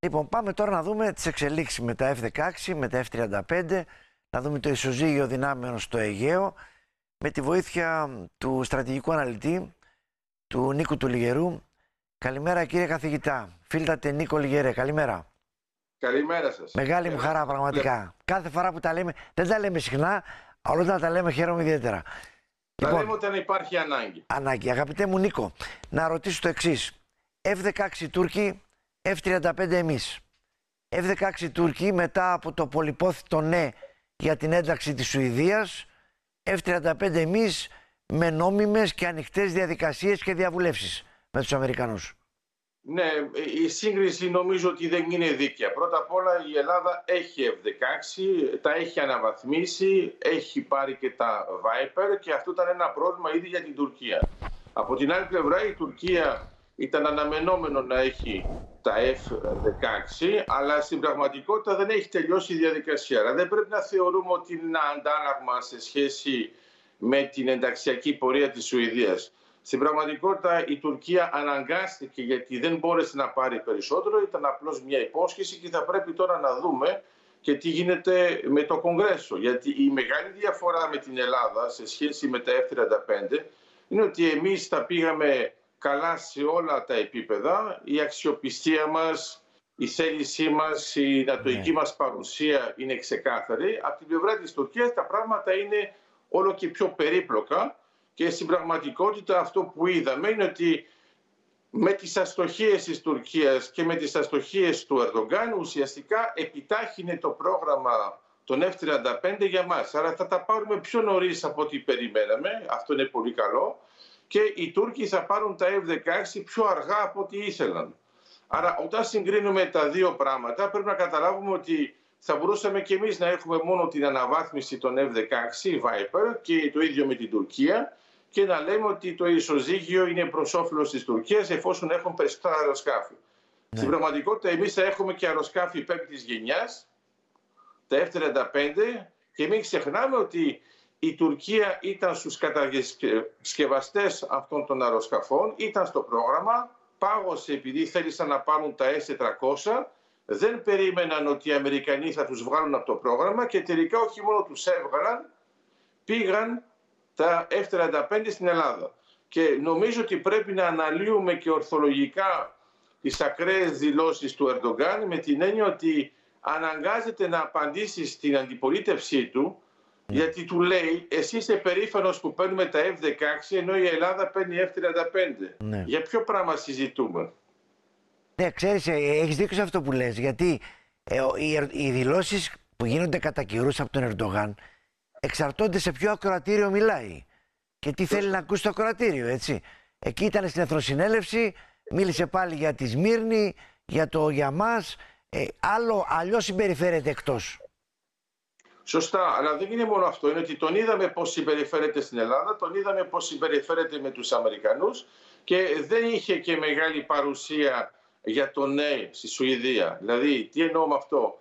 Λοιπόν, πάμε τώρα να δούμε τις εξελίξεις με τα F-16, με τα F-35, να δούμε το ισοζύγιο δυνάμεων στο Αιγαίο, με τη βοήθεια του στρατηγικού αναλυτή, του Νίκου του Λιγερού. Καλημέρα κύριε καθηγητά. Φίλτατε Νίκο Λιγερέ, καλημέρα. Καλημέρα σας. Μεγάλη μου χαρά πραγματικά. Κάθε φορά που τα λέμε, δεν τα λέμε συχνά, αλλά όταν τα λέμε χαίρομαι ιδιαίτερα. Τα λοιπόν, λέμε όταν υπάρχει ανάγκη. Ανάγκη. Αγαπητέ μου Νίκο, να ρωτήσω το εξής. F-16 Τούρκοι, F-35 εμείς. F-16 Τούρκοι μετά από το πολυπόθητο ναι για την ένταξη της Σουηδίας, F-35 εμείς με νόμιμες και ανοιχτές διαδικασίες και διαβουλεύσεις με τους Αμερικανούς. Ναι, η σύγκριση νομίζω ότι δεν είναι δίκαια. Πρώτα απ' όλα η Ελλάδα έχει F-16, τα έχει αναβαθμίσει, έχει πάρει και τα Viper και αυτό ήταν ένα πρόβλημα ήδη για την Τουρκία. Από την άλλη πλευρά η Τουρκία ήταν αναμενόμενο να έχει τα F-16, αλλά στην πραγματικότητα δεν έχει τελειώσει η διαδικασία. Αλλά δεν πρέπει να θεωρούμε ότι είναι ένα αντάλλαγμα σε σχέση με την ενταξιακή πορεία της Σουηδίας. Στην πραγματικότητα η Τουρκία αναγκάστηκε γιατί δεν μπόρεσε να πάρει περισσότερο, ήταν απλώς μια υπόσχεση και θα πρέπει τώρα να δούμε και τι γίνεται με το Κογκρέσο. Γιατί η μεγάλη διαφορά με την Ελλάδα σε σχέση με τα F-35 είναι ότι εμείς τα πήγαμε καλά σε όλα τα επίπεδα. Η αξιοπιστία μας, η θέλησή μας, η νατοική ναι. μας παρουσία είναι ξεκάθαρη. Από την πλευρά της Τουρκίας τα πράγματα είναι όλο και πιο περίπλοκα και στην πραγματικότητα αυτό που είδαμε είναι ότι με τις αστοχίες της Τουρκίας και με τις αστοχίες του Ερδογκάν ουσιαστικά επιτάχυνε το πρόγραμμα των F-35 για μας. Άρα θα τα πάρουμε πιο νωρίς από ό,τι περιμέναμε. Αυτό είναι πολύ καλό. Και οι Τούρκοι θα πάρουν τα F-16 πιο αργά από ό,τι ήθελαν. Άρα όταν συγκρίνουμε τα δύο πράγματα πρέπει να καταλάβουμε ότι θα μπορούσαμε και εμείς να έχουμε μόνο την αναβάθμιση των F-16 Viper και το ίδιο με την Τουρκία και να λέμε ότι το ισοζύγιο είναι προς όφελος της Τουρκίας εφόσον έχουν περισσότερα αεροσκάφη. Ναι. Στην πραγματικότητα, εμείς θα έχουμε και αεροσκάφη πέμπτης γενιάς, τα F-35, και μην ξεχνάμε ότι η Τουρκία ήταν στους κατασκευαστές αυτών των αεροσκαφών, ήταν στο πρόγραμμα, πάγωσε επειδή θέλησαν να πάρουν τα S-400, δεν περίμεναν ότι οι Αμερικανοί θα τους βγάλουν από το πρόγραμμα και τελικά όχι μόνο τους έβγαλαν, πήγαν τα F-35 στην Ελλάδα. Και νομίζω ότι πρέπει να αναλύουμε και ορθολογικά τις ακραίες δηλώσεις του Ερντογκάν με την έννοια ότι αναγκάζεται να απαντήσει στην αντιπολίτευσή του ναι. Γιατί του λέει εσύ είσαι περήφανος που παίρνουμε τα F-16 ενώ η Ελλάδα παίρνει F-35. Ναι. Για ποιο πράγμα συζητούμε; Ναι, ξέρεις, ε, έχεις δίκιο σε αυτό που λες γιατί ε, οι, οι δηλώσεις που γίνονται κατά καιρούς από τον Ερντογάν εξαρτώνται σε ποιο ακροατήριο μιλάει και τι θέλει να ακούσει το ακροατήριο, έτσι. Εκεί ήταν στην Εθνοσυνέλευση, μίλησε πάλι για τη Σμύρνη, για το για μας, ε, άλλο, αλλιώς συμπεριφέρεται εκτός. Σωστά, αλλά δεν είναι μόνο αυτό. Είναι ότι τον είδαμε πώς συμπεριφέρεται στην Ελλάδα, τον είδαμε πώς συμπεριφέρεται με τους Αμερικανούς και δεν είχε και μεγάλη παρουσία για το ναι στη Σουηδία. Δηλαδή, τι εννοώ με αυτό;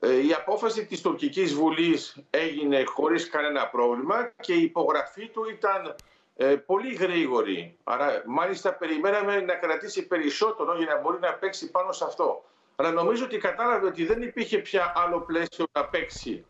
Ε, η απόφαση της τουρκικής βουλής έγινε χωρίς κανένα πρόβλημα και η υπογραφή του ήταν ε, πολύ γρήγορη. Άρα μάλιστα περιμέναμε να κρατήσει περισσότερο για να μπορεί να παίξει πάνω σε αυτό. Αλλά νομίζω ότι κατάλαβε ότι δεν υπήρχε πια άλλο πλαίσιο να παίξει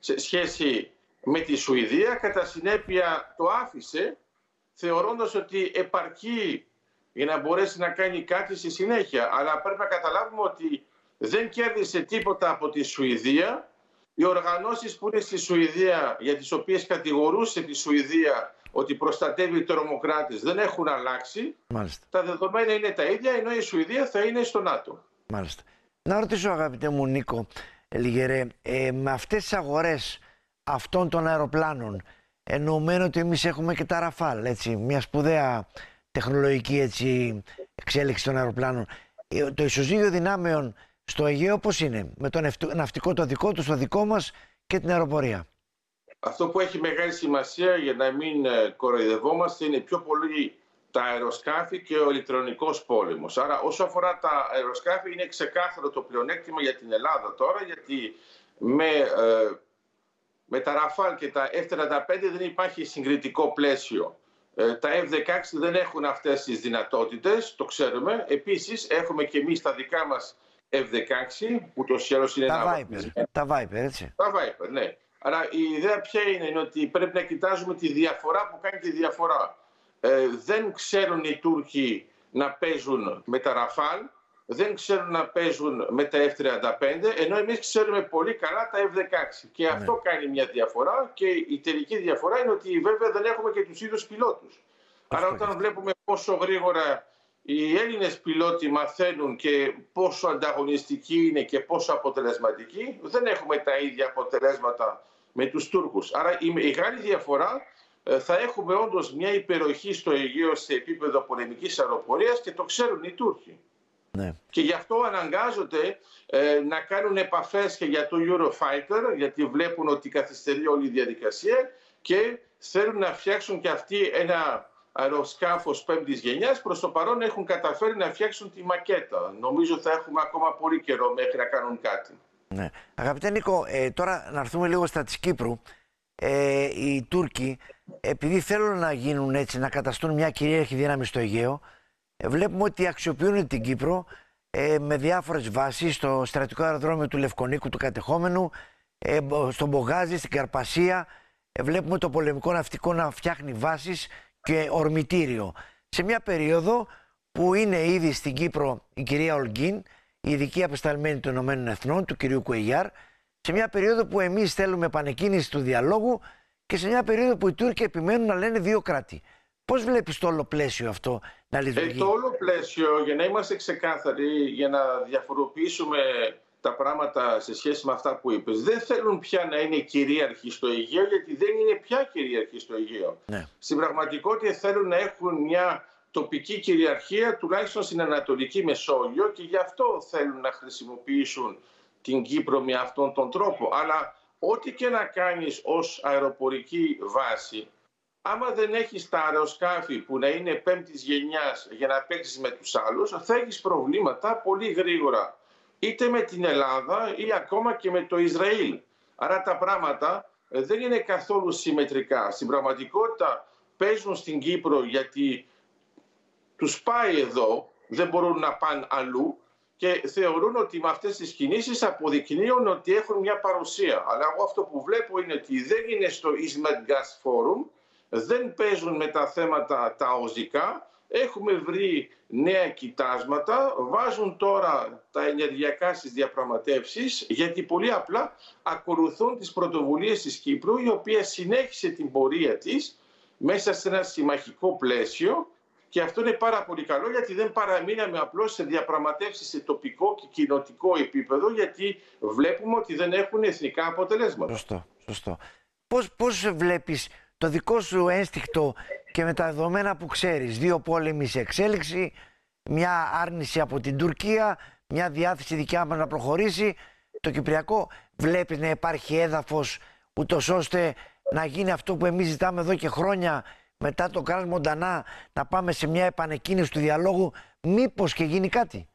σε σχέση με τη Σουηδία. Κατά συνέπεια το άφησε θεωρώντας ότι επαρκεί για να μπορέσει να κάνει κάτι στη συνέχεια. Αλλά πρέπει να καταλάβουμε ότι δεν κέρδισε τίποτα από τη Σουηδία. Οι οργανώσεις που είναι στη Σουηδία, για τις οποίες κατηγορούσε τη Σουηδία ότι προστατεύει τρομοκράτες, δεν έχουν αλλάξει. Μάλιστα. Τα δεδομένα είναι τα ίδια, ενώ η Σουηδία θα είναι στο ΝΑΤΟ. Μάλιστα. Να ρωτήσω αγαπητέ μου Νίκο Λιγερέ, ε, με αυτές τις αγορές αυτών των αεροπλάνων, εννοουμένου ότι εμείς έχουμε και τα Ραφάλ, έτσι, μια σπουδαία τεχνολογική έτσι, εξέλιξη των αεροπλάνων, ε, το ισοζύγιο δυνάμεων στο Αιγαίο πώς είναι, με το ναυτικό το δικό τους, το δικό μας και την αεροπορία; Αυτό που έχει μεγάλη σημασία για να μην ε, κοροϊδευόμαστε είναι πιο πολύ τα αεροσκάφη και ο ηλεκτρονικός πόλεμος. Άρα όσο αφορά τα αεροσκάφη είναι ξεκάθαρο το πλεονέκτημα για την Ελλάδα τώρα γιατί με, ε, με τα Ραφάλ και τα F-35 δεν υπάρχει συγκριτικό πλαίσιο. Ε, τα F-16 δεν έχουν αυτές τις δυνατότητες, το ξέρουμε. Επίσης έχουμε και εμείς τα δικά μας F-16, που το ή είναι τα Viper, τα Viper, έτσι. Τα Viper, ναι. Άρα η ιδέα ποια είναι, είναι ότι πρέπει να κοιτάζουμε τη διαφορά που κάνει τη διαφορά. Ε, δεν ξέρουν οι Τούρκοι να παίζουν με τα Ραφάλ, δεν ξέρουν να παίζουν με τα F-35, ενώ εμείς ξέρουμε πολύ καλά τα F-16. Και ναι. αυτό κάνει μια διαφορά και η τελική διαφορά είναι ότι βέβαια δεν έχουμε και τους ίδιους πιλότους. Άρα όταν βλέπουμε πόσο γρήγορα οι Έλληνες πιλότοι μαθαίνουν και πόσο ανταγωνιστικοί είναι και πόσο αποτελεσματικοί, δεν έχουμε τα ίδια αποτελέσματα με τους Τούρκους. Άρα η μεγάλη διαφορά ε, θα έχουμε όντως μια υπεροχή στο Αιγαίο σε επίπεδο πολεμικής αεροπορίας και το ξέρουν οι Τούρκοι. Ναι. Και γι' αυτό αναγκάζονται ε, να κάνουν επαφές και για το Eurofighter, γιατί βλέπουν ότι καθυστερεί όλη η διαδικασία και θέλουν να φτιάξουν και αυτοί ένα αεροσκάφος πέμπτης γενιάς. Προς το παρόν έχουν καταφέρει να φτιάξουν τη μακέτα. Νομίζω θα έχουμε ακόμα πολύ καιρό μέχρι να κάνουν κάτι. Ναι. Αγαπητέ Νίκο, ε, τώρα να έρθουμε λίγο στα της Κύπρου. Ε, οι Τούρκοι, επειδή θέλουν να γίνουν έτσι, να καταστούν μια κυρίαρχη δύναμη στο Αιγαίο, ε, βλέπουμε ότι αξιοποιούν την Κύπρο ε, με διάφορες βάσεις στο στρατικό αεροδρόμιο του Λευκονίκου του κατεχόμενου, ε, στον Μπογάζη, στην Καρπασία. Ε, βλέπουμε το πολεμικό ναυτικό να φτιάχνει βάσεις και ορμητήριο. Σε μια περίοδο που είναι ήδη στην Κύπρο η κυρία Ολγκίν, η ειδική απεσταλμένη των Ηνωμένων Εθνών, του κυρίου Κουεγιάρ, σε μια περίοδο που εμείς θέλουμε επανεκκίνηση του διαλόγου και σε μια περίοδο που οι Τούρκοι επιμένουν να λένε δύο κράτη. Πώς βλέπεις το όλο πλαίσιο αυτό να λειτουργεί; Ε, το όλο πλαίσιο, για να είμαστε ξεκάθαροι, για να διαφοροποιήσουμε τα πράγματα σε σχέση με αυτά που είπες. Δεν θέλουν πια να είναι κυρίαρχοι στο Αιγαίο, γιατί δεν είναι πια κυρίαρχοι στο Αιγαίο. Ναι. Στην πραγματικότητα θέλουν να έχουν μια τοπική κυριαρχία, τουλάχιστον στην Ανατολική Μεσόγειο και γι' αυτό θέλουν να χρησιμοποιήσουν την Κύπρο με αυτόν τον τρόπο. Αλλά ό,τι και να κάνεις ως αεροπορική βάση, άμα δεν έχεις τα αεροσκάφη που να είναι πέμπτης γενιάς για να παίξεις με τους άλλους, θα έχεις προβλήματα πολύ γρήγορα είτε με την Ελλάδα ή ακόμα και με το Ισραήλ. Άρα τα πράγματα ε, δεν είναι καθόλου συμμετρικά. Στην πραγματικότητα παίζουν στην Κύπρο γιατί τους πάει εδώ, δεν μπορούν να πάνε αλλού και θεωρούν ότι με αυτές τις κινήσεις αποδεικνύουν ότι έχουν μια παρουσία. Αλλά εγώ αυτό που βλέπω είναι ότι δεν είναι στο Eastmed Gas Forum, δεν παίζουν με τα θέματα τα οζικά, Έχουμε βρει νέα κοιτάσματα, βάζουν τώρα τα ενεργειακά στις διαπραγματεύσεις γιατί πολύ απλά ακολουθούν τις πρωτοβουλίες της Κύπρου η οποία συνέχισε την πορεία της μέσα σε ένα συμμαχικό πλαίσιο και αυτό είναι πάρα πολύ καλό γιατί δεν παραμείναμε απλώς σε διαπραγματεύσεις σε τοπικό και κοινοτικό επίπεδο γιατί βλέπουμε ότι δεν έχουν εθνικά αποτελέσματα. Σωστό, σωστό. Πώς, πώς βλέπεις το δικό σου ένστικτο και με τα δεδομένα που ξέρεις, δύο πόλεμοι σε εξέλιξη, μια άρνηση από την Τουρκία, μια διάθεση δικιά μας να προχωρήσει, το Κυπριακό βλέπεις να υπάρχει έδαφος ούτως ώστε να γίνει αυτό που εμείς ζητάμε εδώ και χρόνια μετά το Κράλ Μοντανά να πάμε σε μια επανεκκίνηση του διαλόγου μήπως και γίνει κάτι;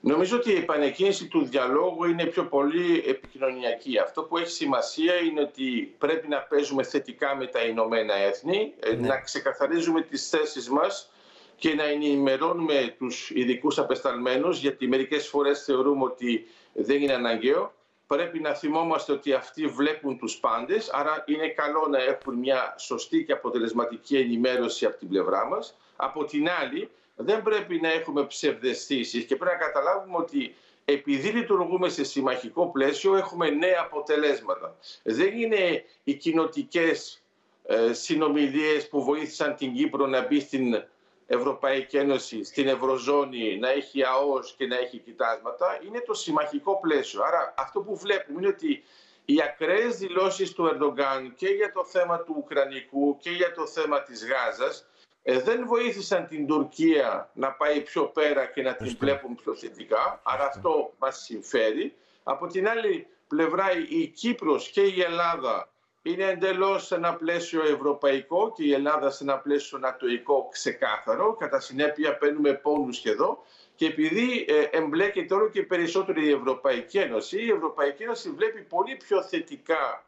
Νομίζω ότι η επανεκκίνηση του διαλόγου είναι πιο πολύ επικοινωνιακή. Αυτό που έχει σημασία είναι ότι πρέπει να παίζουμε θετικά με τα Ηνωμένα Έθνη, ε, ναι. να ξεκαθαρίζουμε τις θέσεις μας και να ενημερώνουμε τους ειδικούς απεσταλμένους, γιατί μερικές φορές θεωρούμε ότι δεν είναι αναγκαίο. Πρέπει να θυμόμαστε ότι αυτοί βλέπουν τους πάντες, άρα είναι καλό να έχουν μια σωστή και αποτελεσματική ενημέρωση από την πλευρά μας. Από την άλλη, δεν πρέπει να έχουμε ψευδεστήσεις και πρέπει να καταλάβουμε ότι επειδή λειτουργούμε σε συμμαχικό πλαίσιο έχουμε νέα αποτελέσματα. Δεν είναι οι κοινοτικές ε, συνομιλίες που βοήθησαν την Κύπρο να μπει στην Ευρωπαϊκή Ένωση, στην Ευρωζώνη, να έχει ΑΟΣ και να έχει κοιτάσματα. Είναι το συμμαχικό πλαίσιο. Άρα αυτό που βλέπουμε είναι ότι οι ακραίες δηλώσεις του Ερντογκάν και για το θέμα του Ουκρανικού και για το θέμα της Γάζας ε, δεν βοήθησαν την Τουρκία να πάει πιο πέρα και να την βλέπουν πιο θετικά, άρα αυτό μας συμφέρει. Από την άλλη πλευρά η Κύπρος και η Ελλάδα είναι εντελώς σε ένα πλαίσιο ευρωπαϊκό και η Ελλάδα σε ένα πλαίσιο νατοϊκό ξεκάθαρο. Κατά συνέπεια παίρνουμε πόνους και εδώ. Και επειδή ε, εμπλέκεται όλο και περισσότερο η Ευρωπαϊκή Ένωση, η Ευρωπαϊκή Ένωση βλέπει πολύ πιο θετικά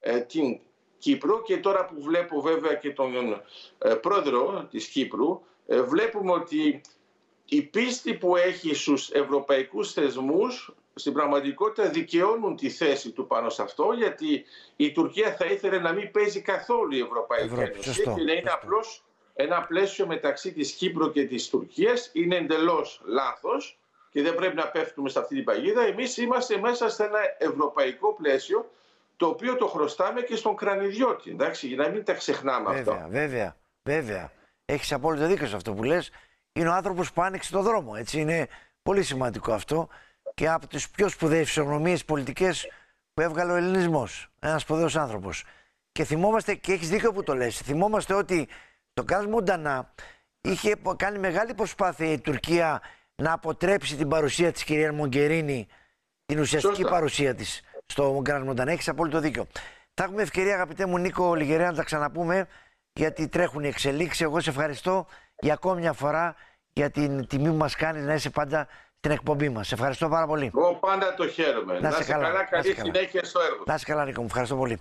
ε, την Κύπρο και τώρα που βλέπω βέβαια και τον ε, πρόεδρο της Κύπρου ε, βλέπουμε ότι η πίστη που έχει στους ευρωπαϊκούς θεσμούς στην πραγματικότητα δικαιώνουν τη θέση του πάνω σε αυτό γιατί η Τουρκία θα ήθελε να μην παίζει καθόλου η Ευρωπαϊκή Ευρώπη, Ένωση σωστό, και να είναι σωστό. απλώς ένα πλαίσιο μεταξύ της Κύπρου και της Τουρκίας είναι εντελώς λάθος και δεν πρέπει να πέφτουμε σε αυτή την παγίδα. Εμείς είμαστε μέσα σε ένα ευρωπαϊκό πλαίσιο το οποίο το χρωστάμε και στον κρανιδιώτη, εντάξει, για να μην τα ξεχνάμε Βέβαια, αυτό. βέβαια, βέβαια. Έχεις απόλυτο δίκιο σε αυτό που λες. Είναι ο άνθρωπος που άνοιξε το δρόμο. Έτσι είναι πολύ σημαντικό αυτό και από τις πιο σπουδαίες φυσιογνωμίες πολιτικές που έβγαλε ο Ελληνισμός. Ένας σπουδαίος άνθρωπος. Και θυμόμαστε, και έχεις δίκιο που το λες, θυμόμαστε ότι το Κάζ Μοντανά είχε κάνει μεγάλη προσπάθεια η Τουρκία να αποτρέψει την παρουσία της κυρίας Μογκερίνη, την ουσιαστική Σωστά. παρουσία της στο Γκραν Μοντανά. Έχεις απόλυτο δίκιο. Θα έχουμε ευκαιρία, αγαπητέ μου Νίκο Λιγερέα, να τα ξαναπούμε γιατί τρέχουν οι εξελίξεις. Εγώ σε ευχαριστώ για ακόμη μια φορά για την τιμή που μας κάνεις να είσαι πάντα στην εκπομπή μας. Σε ευχαριστώ πάρα πολύ. Εγώ πάντα το χαίρομαι. Να σε καλά, να καλή σε καλά. συνέχεια στο έργο. Να είσαι καλά, Νίκο μου. Ευχαριστώ πολύ.